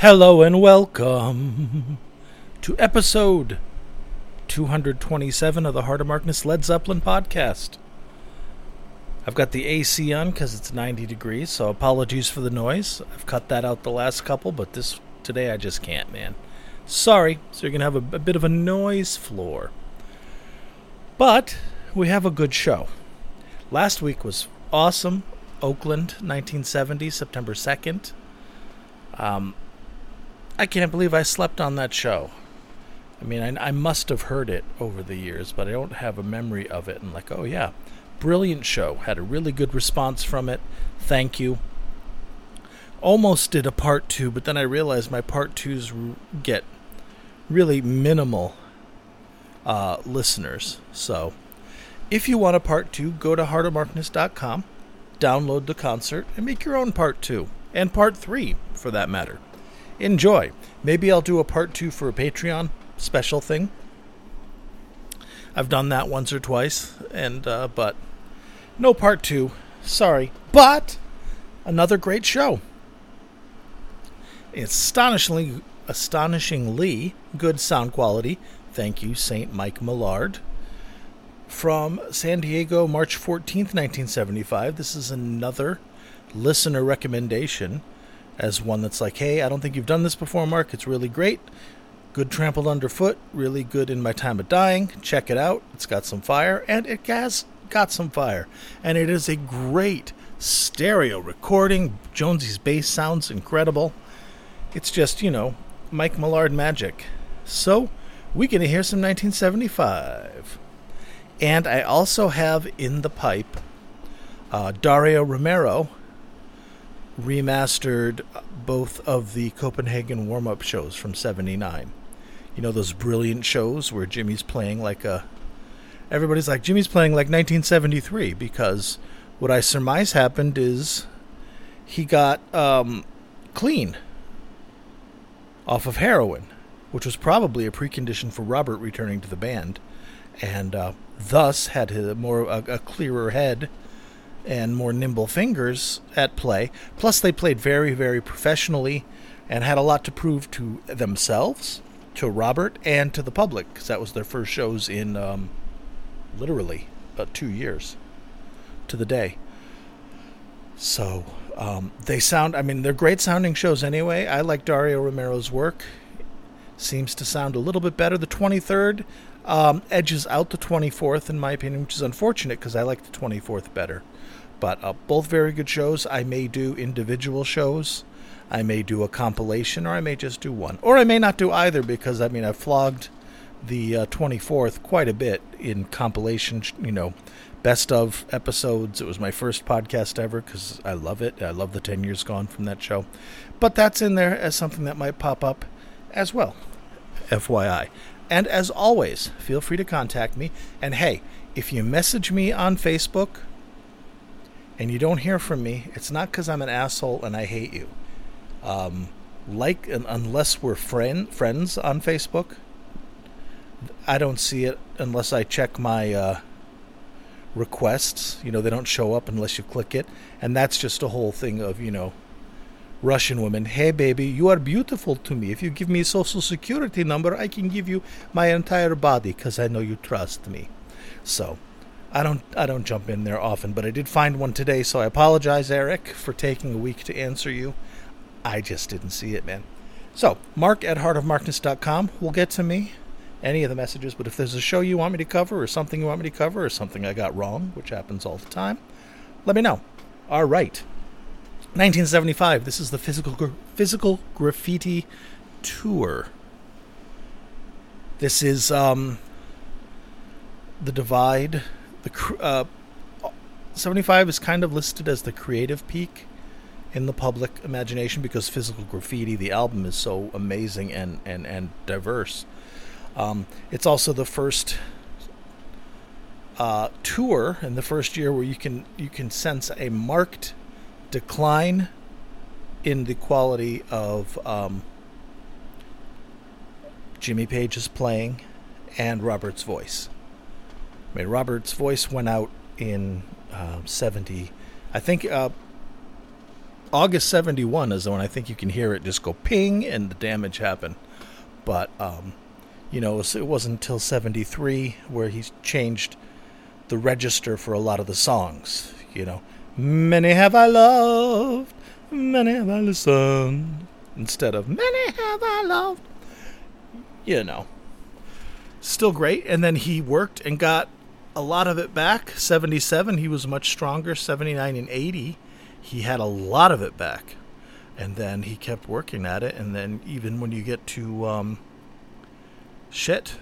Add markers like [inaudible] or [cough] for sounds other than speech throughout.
Hello and welcome to episode 227 of the Heart of Markness Led Zeppelin podcast. I've got the AC on because it's 90 degrees, so apologies for the noise. I've cut that out the last couple, but this today I just can't, man. Sorry, so you're going to have a, a bit of a noise floor. But we have a good show. Last week was awesome. Oakland, 1970, September 2nd. Um, I can't believe I slept on that show. I mean, I, I, must have heard it over the years, but I don't have a memory of it. And, like, oh, yeah, brilliant show. Had a really good response from it. Thank you. Almost did a part two, but then I realized my part twos get really minimal uh, listeners. So, if you want a part two, go to heartofmarkness.com, download the concert, and make your own part two, and part three, for that matter enjoy. Maybe I'll do a part two for a Patreon special thing. I've done that once or twice, and uh, but no part two. Sorry, but another great show. Astonishingly, astonishingly good sound quality. Thank you, Saint Mike Millard. From San Diego, March 14th, 1975. This is another listener recommendation as one that's like, hey, I don't think you've done this before, Mark. It's really great. Good trampled underfoot, really good in my time of dying. Check it out. It's got some fire, and it has got some fire. And it is a great stereo recording. Jonesy's bass sounds incredible. It's just, you know, Mike Millard magic. So, we're going to hear some 1975. And I also have in the pipe uh, Dario Romero remastered both of the Copenhagen warm up shows from 79. You know, those brilliant shows where Jimmy's playing like a. Everybody's like, Jimmy's playing like 1973 because what I surmise happened is he got um, clean off of heroin, which was probably a precondition for Robert returning to the band, and uh, thus had a more a, a clearer head and more nimble fingers at play. Plus, they played very, very professionally and had a lot to prove to themselves, to Robert, and to the public, because that was their first shows in um, literally about two years to the day. So um, they sound, I mean, they're great sounding shows anyway. I like Dario Romero's work. Seems to sound a little bit better. The 23rd um, edges out the 24th, in my opinion, which is unfortunate because I like the 24th better. But uh, both very good shows. I may do individual shows. I may do a compilation, or I may just do one. Or I may not do either because, I mean, I've flogged the uh, 24th quite a bit in compilation, you know, best of episodes. It was my first podcast ever because I love it. I love the 10 years gone from that show. But that's in there as something that might pop up as well. FYI. And as always, feel free to contact me. And hey, if you message me on Facebook, and you don't hear from me, it's not because I'm an asshole and I hate you. Um, like, unless we're friend friends on Facebook, I don't see it unless I check my uh, requests. You know, they don't show up unless you click it, and that's just a whole thing of you know, Russian woman, Hey, baby, you are beautiful to me. If you give me a social security number, I can give you my entire body because I know you trust me. So I don't I don't jump in there often, but I did find one today, so I apologize, Eric, for taking a week to answer you. I just didn't see it, man. So, mark at heartofmarkness.com will get to me, any of the messages, but if there's a show you want me to cover, or something you want me to cover, or something I got wrong, which happens all the time, let me know. All right. 1975, this is the physical, physical graffiti tour. This is um, the divide the uh, 75 is kind of listed as the creative peak in the public imagination because physical graffiti the album is so amazing and and and diverse um, it's also the first uh, tour in the first year where you can you can sense a marked decline in the quality of um, Jimmy Page's playing and Robert's voice. I mean, Robert's voice went out in uh, 70. I think uh, August 71 is the one I think you can hear it just go ping and the damage happen. But, um, you know, it wasn't until 73 where he changed the register for a lot of the songs. You know, many have I loved, many have I listened, instead of many have I loved. You know, still great. And then he worked and got a lot of it back. 77, he was much stronger. 79 and 80, he had a lot of it back. And then he kept working at it. And then even when you get to um, shit,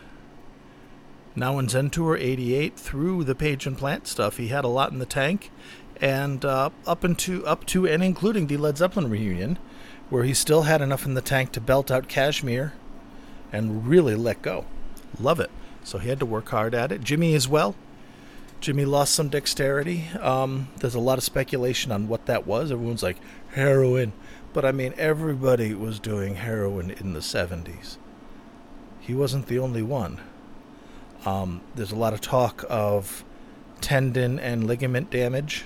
Now and Zen Tour 88 through the Page and Plant stuff, he had a lot in the tank. And uh, up into up to and including the Led Zeppelin reunion, where he still had enough in the tank to belt out Kashmir and really let go. Love it. So he had to work hard at it. Jimmy as well. Jimmy lost some dexterity. Um, there's a lot of speculation on what that was. Everyone's like, heroin. But I mean, everybody was doing heroin in the 70s. He wasn't the only one. Um, there's a lot of talk of tendon and ligament damage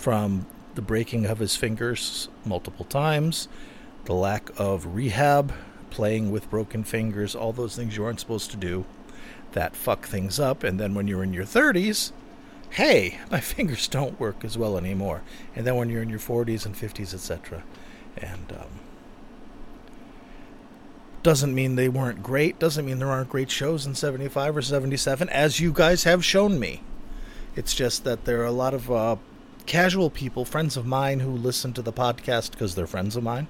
from the breaking of his fingers multiple times, the lack of rehab, playing with broken fingers, all those things you aren't supposed to do that fuck things up. And then when you're in your 30s, hey, [laughs] my fingers don't work as well anymore. And then when you're in your 40s and 50s, etc. And um, doesn't mean they weren't great. Doesn't mean there aren't great shows in 75 or 77, as you guys have shown me. It's just that there are a lot of uh, casual people, friends of mine, who listen to the podcast because they're friends of mine.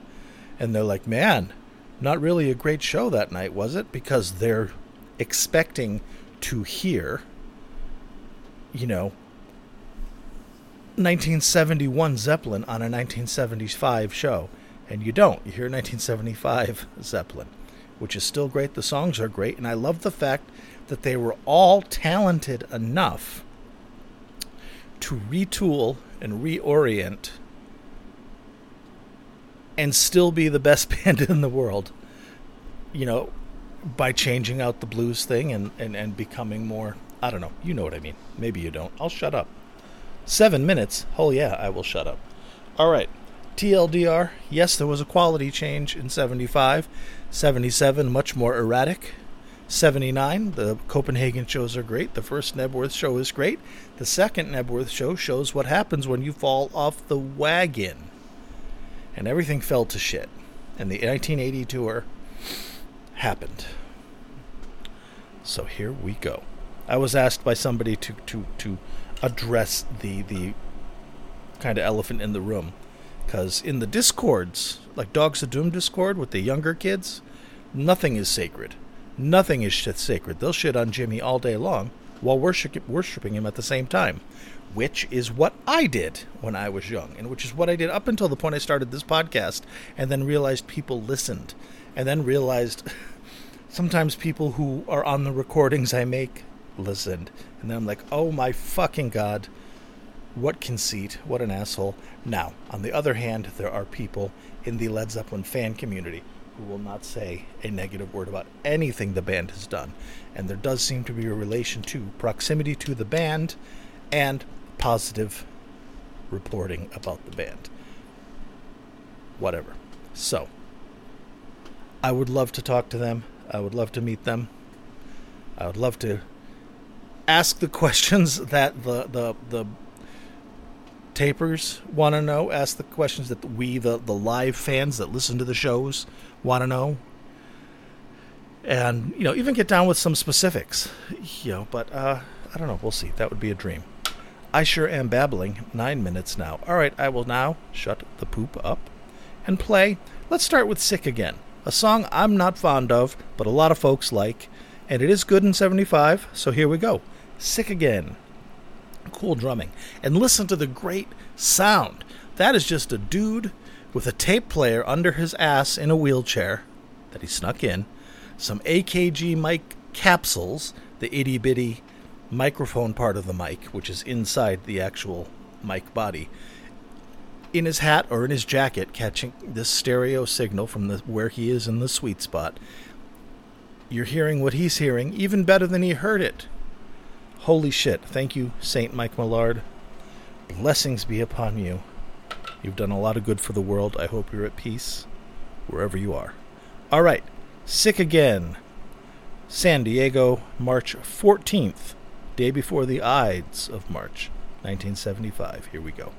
And they're like, man, not really a great show that night, was it? Because they're expecting to hear, you know, 1971 Zeppelin on a 1975 show. And you don't. You hear 1975 [laughs] Zeppelin which is still great. The songs are great, and I love the fact that they were all talented enough to retool and reorient and still be the best [laughs] band in the world. You know, by changing out the blues thing and, and, and becoming more I don't know, you know what I mean. Maybe you don't. I'll shut up. Seven minutes. Oh yeah, I will shut up. All right. TLDR, yes, there was a quality change in 75. 77, much more erratic. 79, the Copenhagen shows are great. The first Knebworth show is great. The second Knebworth show shows what happens when you fall off the wagon. And everything fell to shit. And the 1980 tour happened. So here we go. I was asked by somebody to, to, to address the, the kind of elephant in the room. Because in the discords, like Dogs of Doom Discord with the younger kids, nothing is sacred. Nothing is shit sacred. They'll shit on Jimmy all day long while worship, worshiping him at the same time, which is what I did when I was young, and which is what I did up until the point I started this podcast, and then realized people listened, and then realized [laughs] sometimes people who are on the recordings I make listened, and then I'm like, oh my fucking god, what conceit, what an asshole. Now, on the other hand, there are people in the Led Zeppelin fan community who will not say a negative word about anything the band has done. And there does seem to be a relation to proximity to the band and positive reporting about the band. Whatever. So, I would love to talk to them. I would love to meet them. I would love to ask the [laughs] questions that the the the tapers want to know, ask the questions that we, the, the live fans that listen to the shows, want to know. And, you know, even get down with some specifics. You know, but uh, I don't know. We'll see. That would be a dream. I sure am babbling. Nine minutes now. All right, I will now shut the poop up and play. Let's start with Sick Again, a song I'm not fond of, but a lot of folks like. And it is good in 75, so here we go. Sick Again cool drumming. And listen to the great sound. That is just a dude with a tape player under his ass in a wheelchair that he snuck in, some AKG mic capsules, the itty bitty microphone part of the mic, which is inside the actual mic body, in his hat or in his jacket, catching this stereo signal from the, where he is in the sweet spot. You're hearing what he's hearing even better than he heard it Holy shit. Thank you, Saint Mike Millard. Blessings be upon you. You've done a lot of good for the world. I hope you're at peace wherever you are. All right, Sick Again, San Diego, March 14th, day before the Ides of March 1975. Here we go.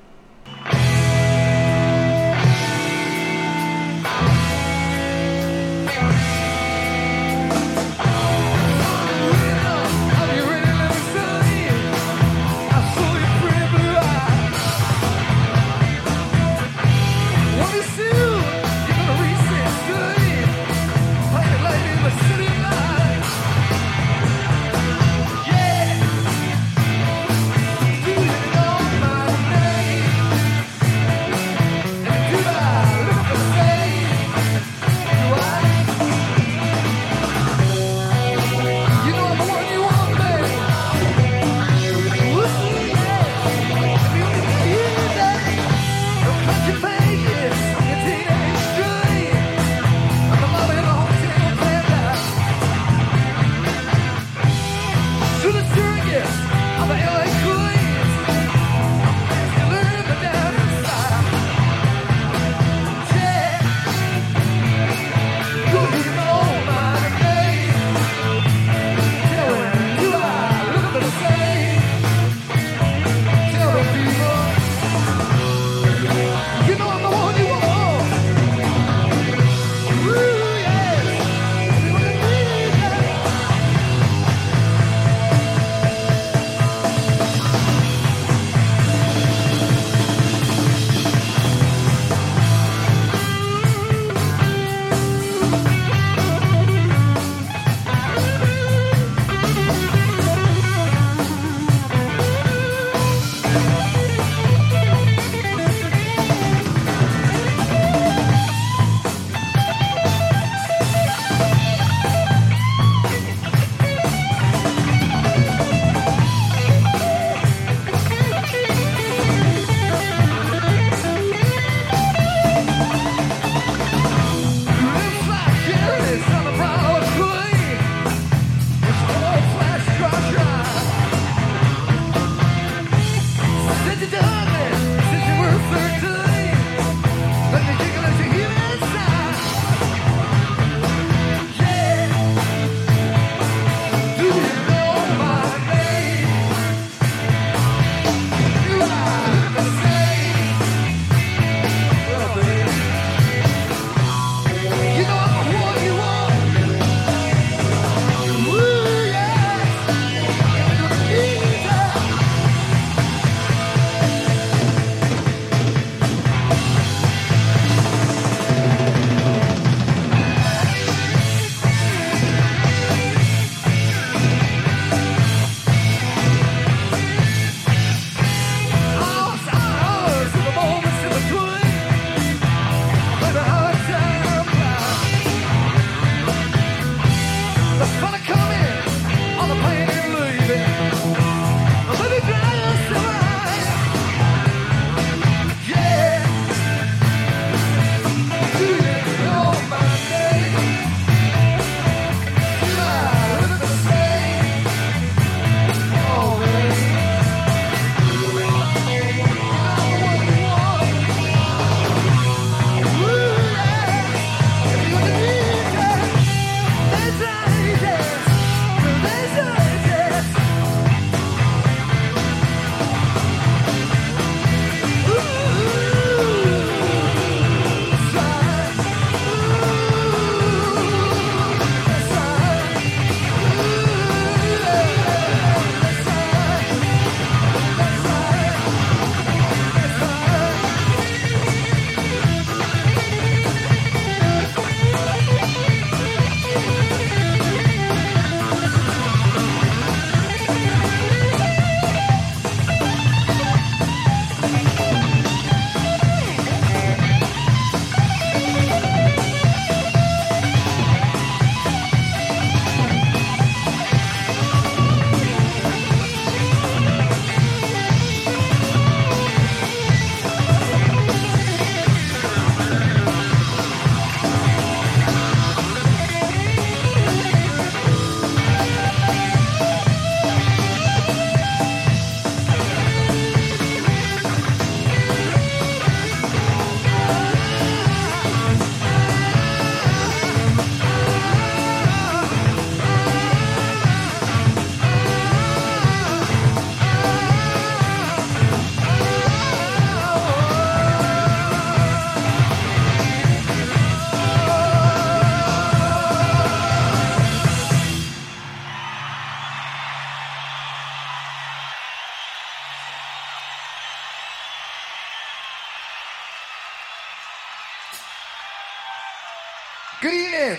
Good evening.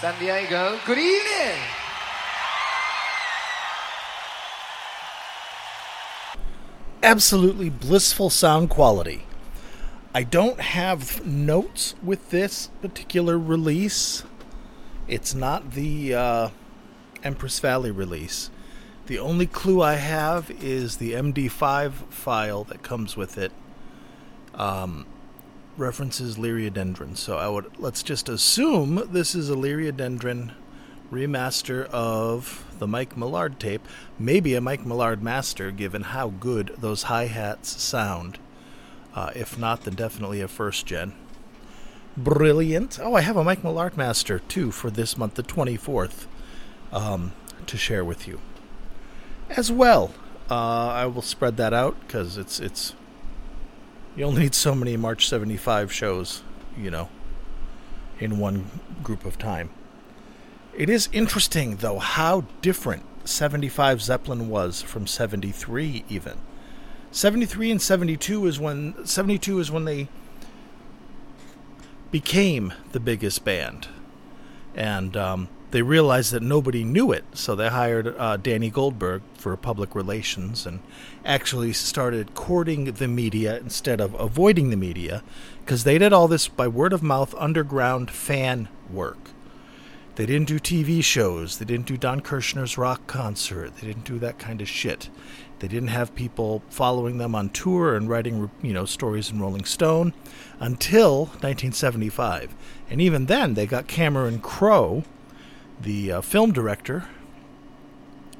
San Diego, good evening. Absolutely blissful sound quality. I don't have notes with this particular release. It's not the uh, Empress Valley release. The only clue I have is the MD5 file that comes with it. Um, references Liriodendron. So I would let's just assume this is a Liriodendron remaster of the Mike Millard tape, maybe a Mike Millard master, given how good those hi hats sound. Uh, if not, then definitely a first gen. Brilliant. Oh, I have a Mike Millard master too for this month, the 24th, um, to share with you. As well, uh, I will spread that out because it's it's you only need so many March 75 shows, you know, in one group of time. It is interesting, though, how different 75 Zeppelin was from 73, even. 73 and 72 is when 72 is when they became the biggest band and um, they realized that nobody knew it so they hired uh, danny goldberg for public relations and actually started courting the media instead of avoiding the media because they did all this by word of mouth underground fan work they didn't do TV shows. They didn't do Don Kirshner's rock concert. They didn't do that kind of shit. They didn't have people following them on tour and writing, you know, stories in Rolling Stone until 1975. And even then, they got Cameron Crowe, the uh, film director.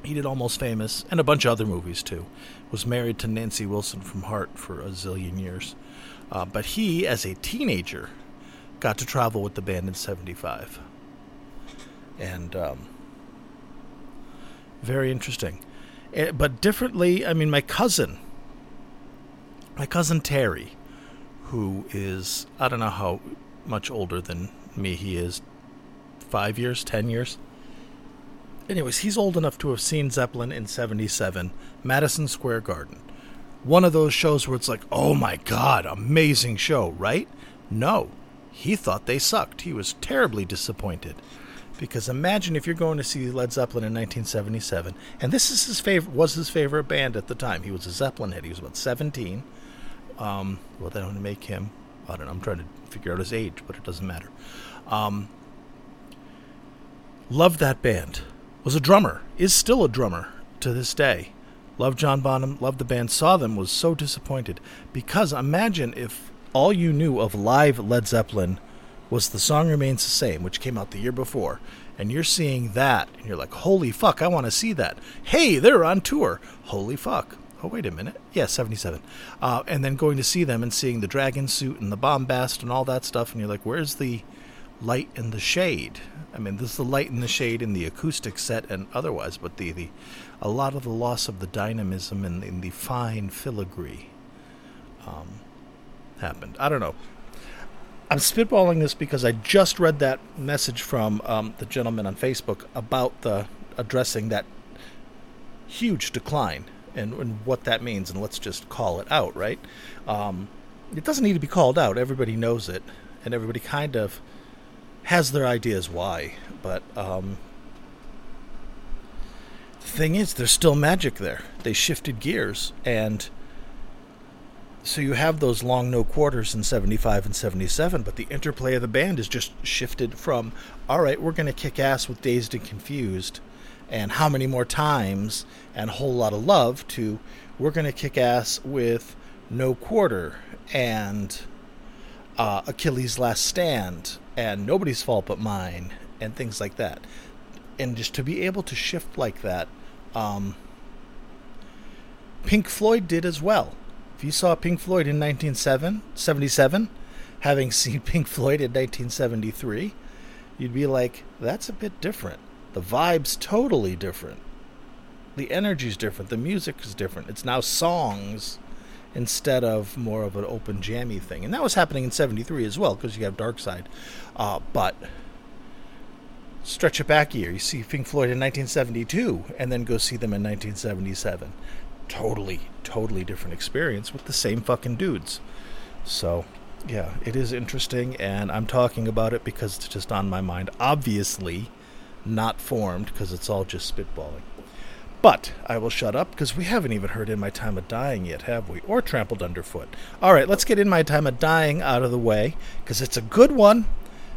He did Almost Famous and a bunch of other movies too. Was married to Nancy Wilson from Heart for a zillion years. Uh, but he, as a teenager, got to travel with the band in 75 and um, very interesting. Eh, but differently, I mean, my cousin, my cousin Terry, who is I don't know how much older than me he is, five years, ten years. Anyways, he's old enough to have seen Zeppelin in '77, Madison Square Garden. One of those shows where it's like, oh my god, amazing show, right? No, he thought they sucked. He was terribly disappointed. Because imagine if you're going to see Led Zeppelin in 1977, and this is his favorite was his favorite band at the time. He was a Zeppelin head. He was about 17. Um, well, that would make him. I don't know. I'm trying to figure out his age, but it doesn't matter. Um, loved that band. Was a drummer. Is still a drummer to this day. Loved John Bonham. Loved the band. Saw them. Was so disappointed because imagine if all you knew of live Led Zeppelin was The Song Remains the Same, which came out the year before. And you're seeing that, and you're like, holy fuck, I want to see that. Hey, they're on tour. Holy fuck. Oh, wait a minute. Yeah, 77. Uh, and then going to see them and seeing the dragon suit and the bombast and all that stuff, and you're like, where's the light and the shade? I mean, this is the light and the shade in the acoustic set and otherwise, but the, the a lot of the loss of the dynamism and, and the fine filigree um, happened. I don't know. I'm spitballing this because I just read that message from um, the gentleman on Facebook about the addressing that huge decline and, and, what that means, and let's just call it out, right? Um, it doesn't need to be called out. Everybody knows it, and everybody kind of has their ideas why. But um, the thing is, there's still magic there. They shifted gears, and so you have those long no quarters in 75 and 77 but the interplay of the band is just shifted from all right we're going to kick ass with dazed and confused and how many more times and a whole lot of love to we're going to kick ass with no quarter and uh, achilles last stand and nobody's fault but mine and things like that and just to be able to shift like that um, pink floyd did as well if you saw Pink Floyd in 1977, having [laughs] seen Pink Floyd in 1973, you'd be like, that's a bit different. The vibe's totally different. The energy's different. The music is different. It's now songs instead of more of an open jammy thing. And that was happening in 73 as well, because you have Dark Side. Uh, but stretch it back a year. You see Pink Floyd in 1972, and then go see them in 1977 totally, totally different experience with the same fucking dudes. So, Yeah, it is interesting, and I'm talking about it because it's just on my mind. Obviously, not formed because it's all just spitballing. But I will shut up because we haven't even heard In My Time of Dying yet, have we? Or Trampled Underfoot. All right, let's get In My Time of Dying out of the way because it's a good one,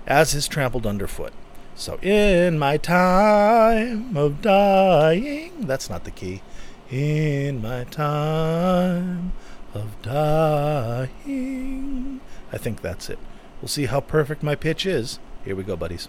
as is Trampled Underfoot. So, in my time of dying, that's not the key. In my time of dying. I think that's it. We'll see how perfect my pitch is. Here we go, buddies.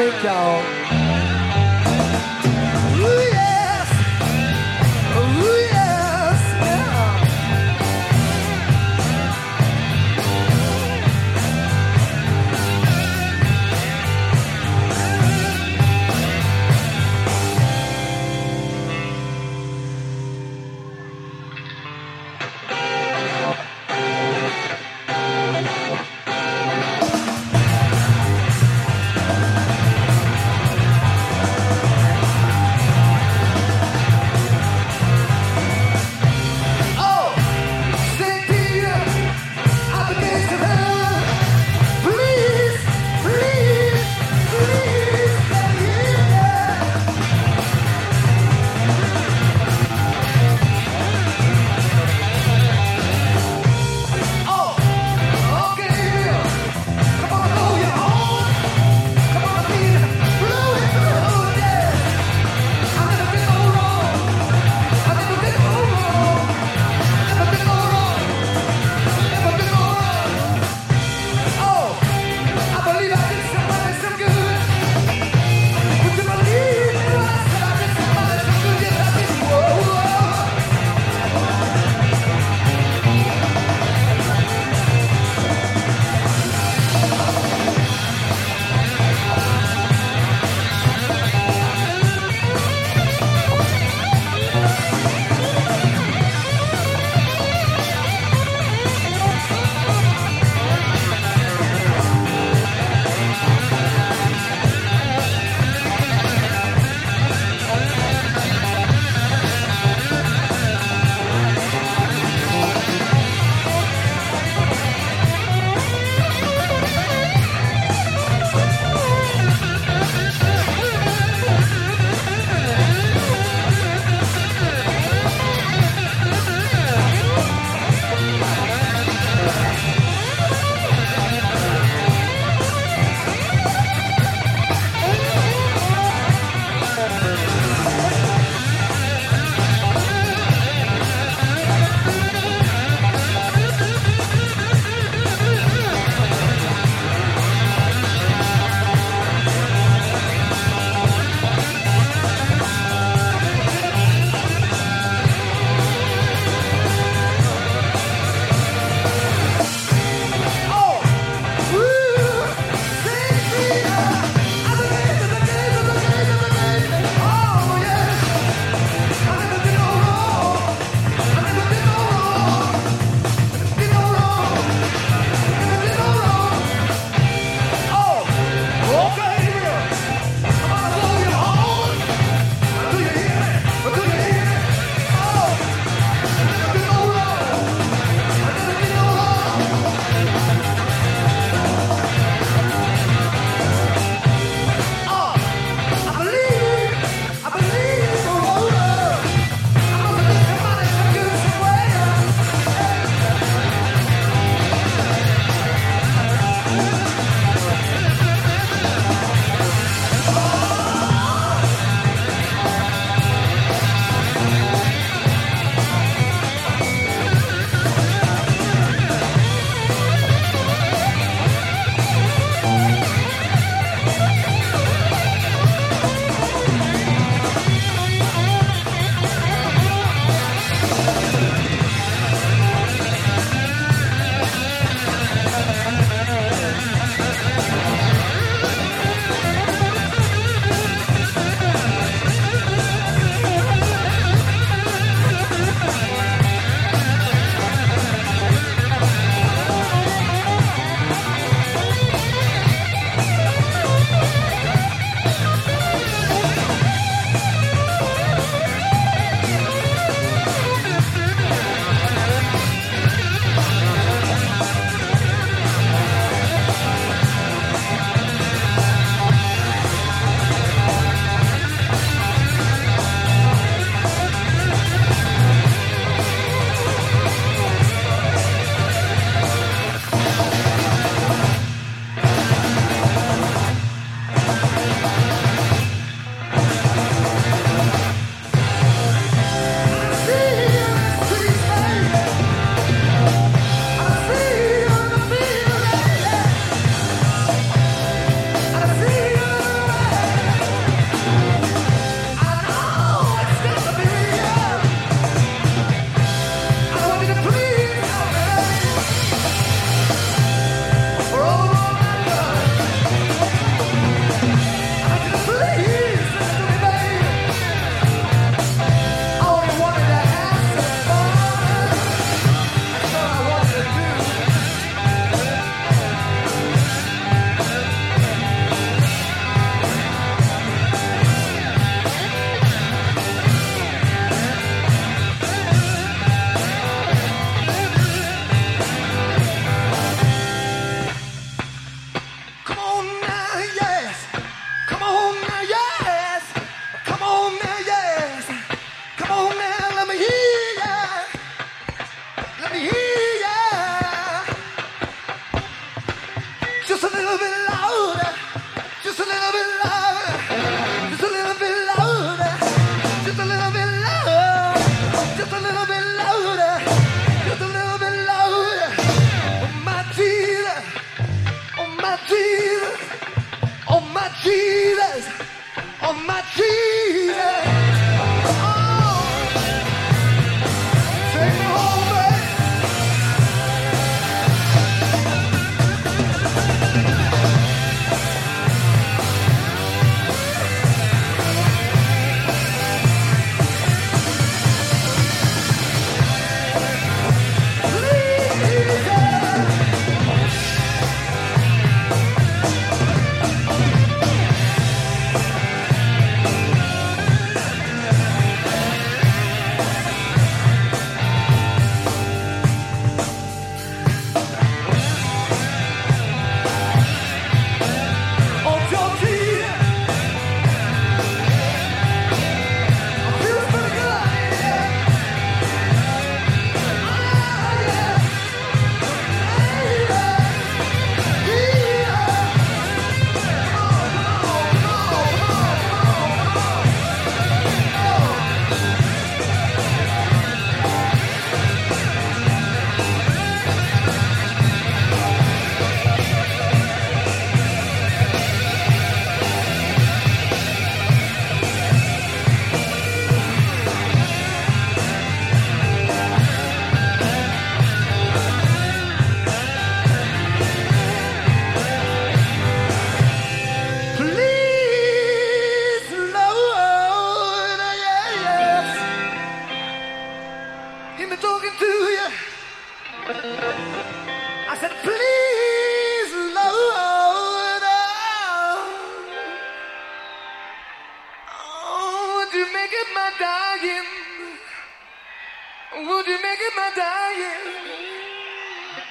Amém.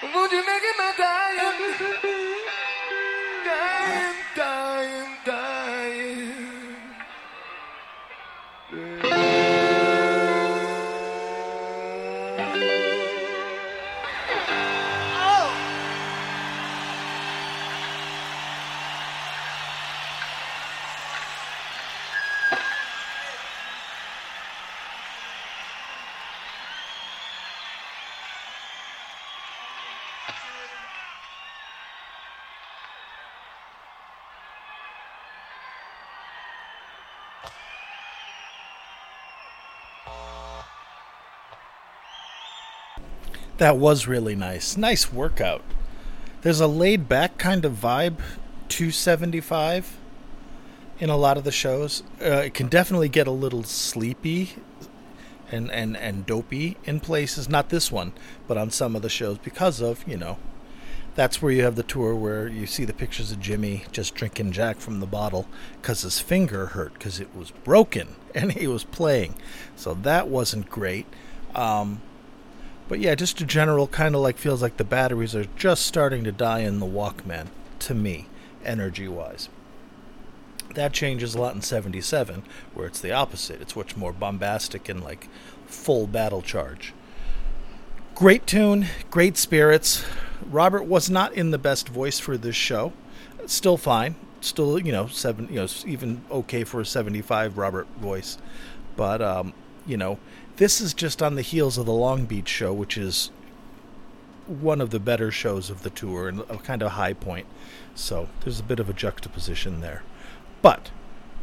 Would you make it my dying? That was really nice. Nice workout. There's a laid back kind of vibe to 75 in a lot of the shows. Uh, it can definitely get a little sleepy and, and, and dopey in places. Not this one, but on some of the shows because of, you know, that's where you have the tour where you see the pictures of Jimmy just drinking Jack from the bottle because his finger hurt because it was broken [laughs] and he was playing. So that wasn't great. Um, but yeah, just a general kind of like feels like the batteries are just starting to die in the Walkman to me, energy wise. That changes a lot in 77, where it's the opposite. It's much more bombastic and like full battle charge. Great tune, great spirits. Robert was not in the best voice for this show. Still fine. Still, you know, seven, you know, even okay for a 75 Robert voice. But um, you know, this is just on the heels of the Long Beach show, which is one of the better shows of the tour and a kind of high point. So there's a bit of a juxtaposition there. But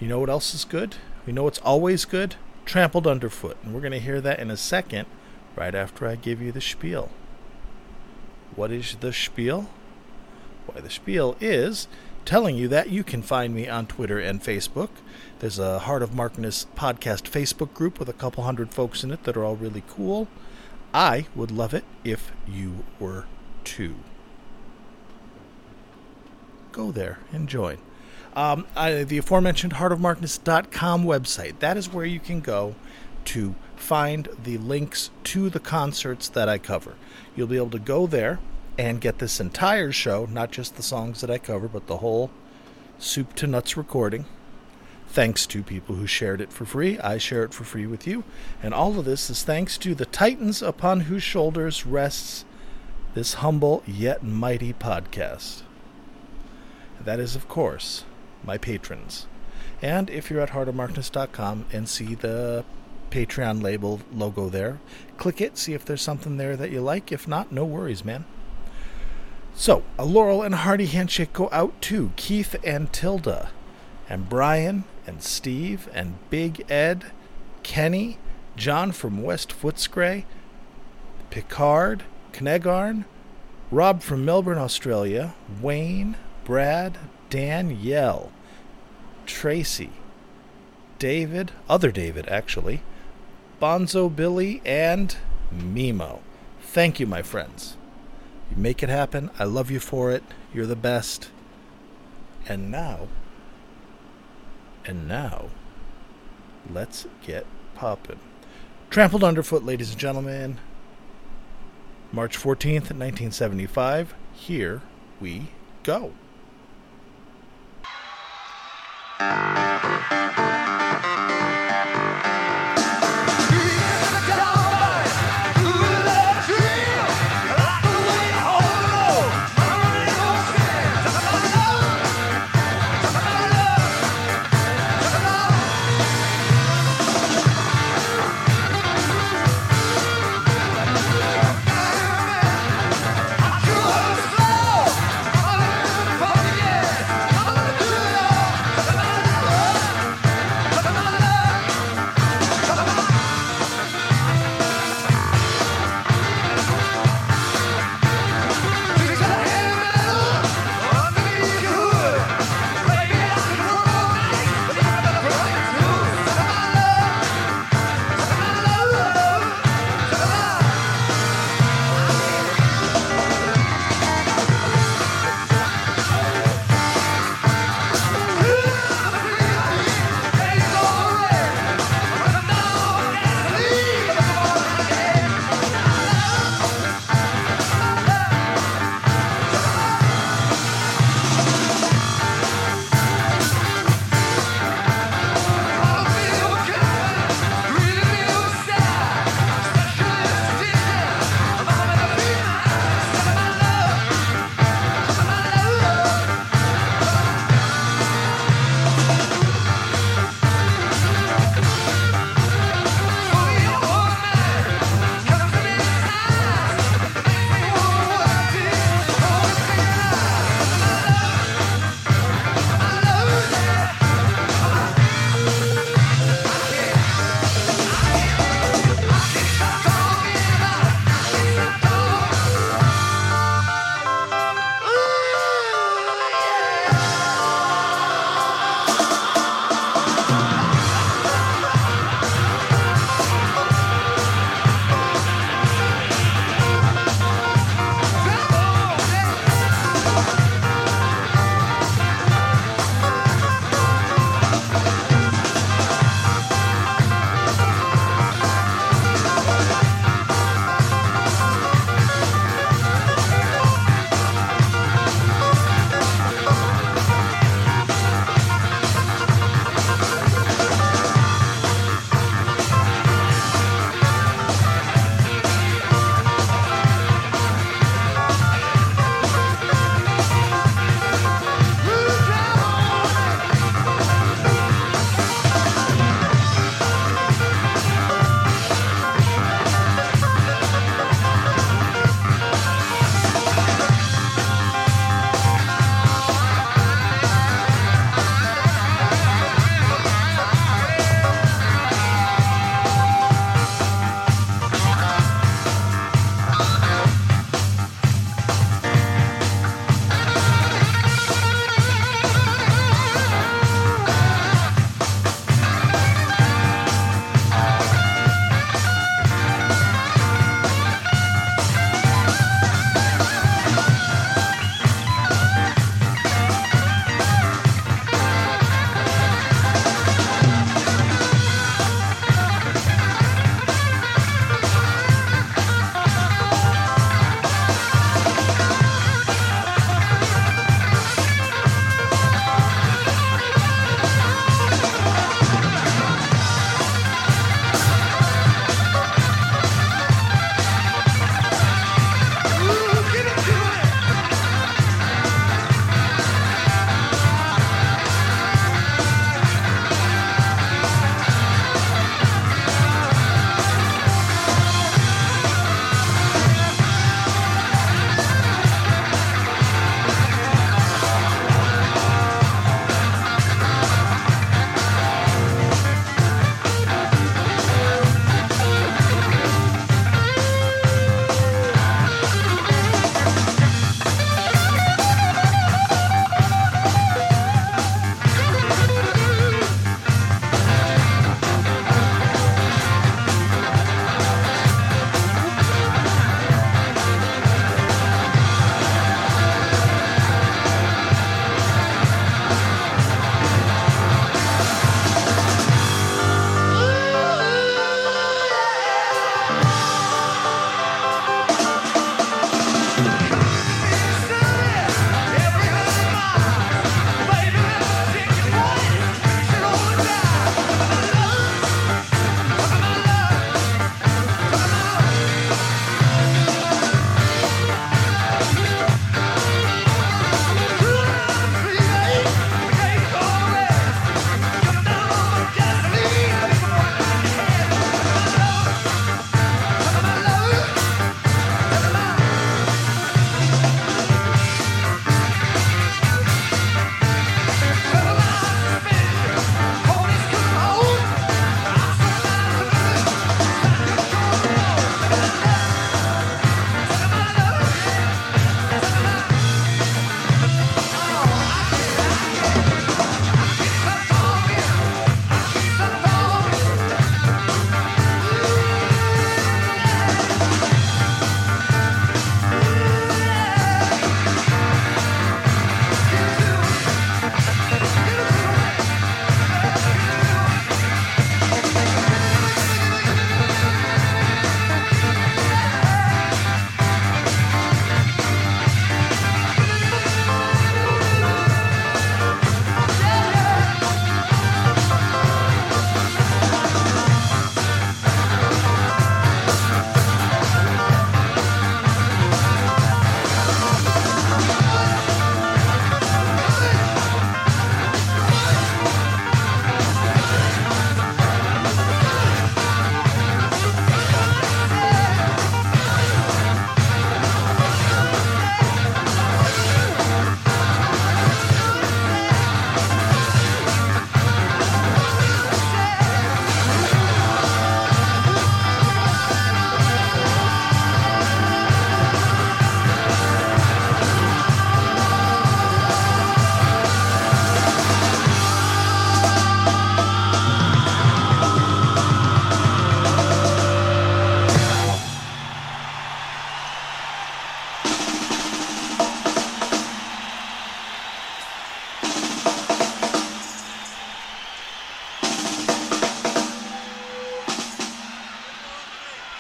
you know what else is good? We know what's always good? Trampled Underfoot. And we're going to hear that in a second, right after I give you the spiel. What is the spiel? Why, the spiel is telling you that you can find me on Twitter and Facebook. There's a Heart of Markness podcast Facebook group with a couple hundred folks in it that are all really cool. I would love it if you were too. Go there and join. Um, I, the aforementioned heartofmarkness.com website, that is where you can go to find the links to the concerts that I cover. You'll be able to go there and get this entire show, not just the songs that I cover, but the whole soup to nuts recording. Thanks to people who shared it for free. I share it for free with you. And all of this is thanks to the titans upon whose shoulders rests this humble yet mighty podcast. That is, of course, my patrons. And if you're at heartofmarkness.com and see the Patreon label logo there, click it, see if there's something there that you like. If not, no worries, man. So, a Laurel and Hardy handshake go out to Keith and Tilda, and Brian and Steve and Big Ed, Kenny, John from West Footscray, Picard, Knegarn, Rob from Melbourne, Australia, Wayne, Brad, Danielle, Tracy, David, other David actually, Bonzo Billy, and Mimo. Thank you, my friends. You make it happen. I love you for it. You're the best. And now, and now, let's get poppin'. Trampled Underfoot, ladies and gentlemen. March 14th, 1975. Here we go.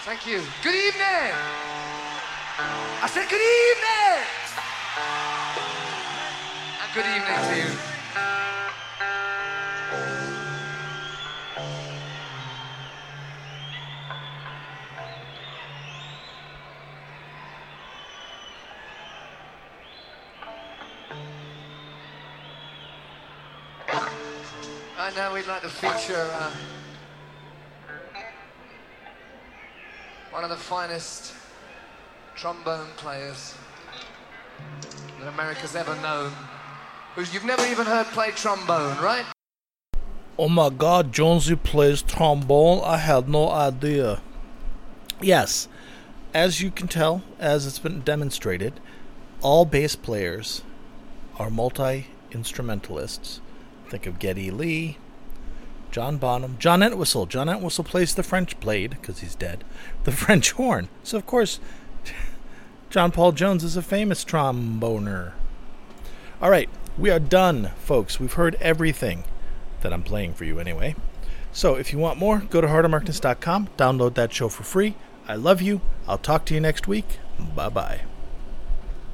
Thank you. Good evening. I said good evening. And good evening to you. Right now we'd like to feature uh, one of the finest trombone players that America's ever known. Who's you've never even heard play trombone, right? Oh my god, Jonesy plays trombone. I had no idea. Yes, as you can tell, as it's been demonstrated, all bass players are multi instrumentalists. Think of Geddy Lee, John Bonham, John Entwistle. John Entwistle plays the French blade, because he's dead, the French horn. So, of course, John Paul Jones is a famous tromboner. All right, we are done, folks. We've heard everything that I'm playing for you anyway. So if you want more, go to heartofmarkness.com, download that show for free. I love you. I'll talk to you next week. Bye bye.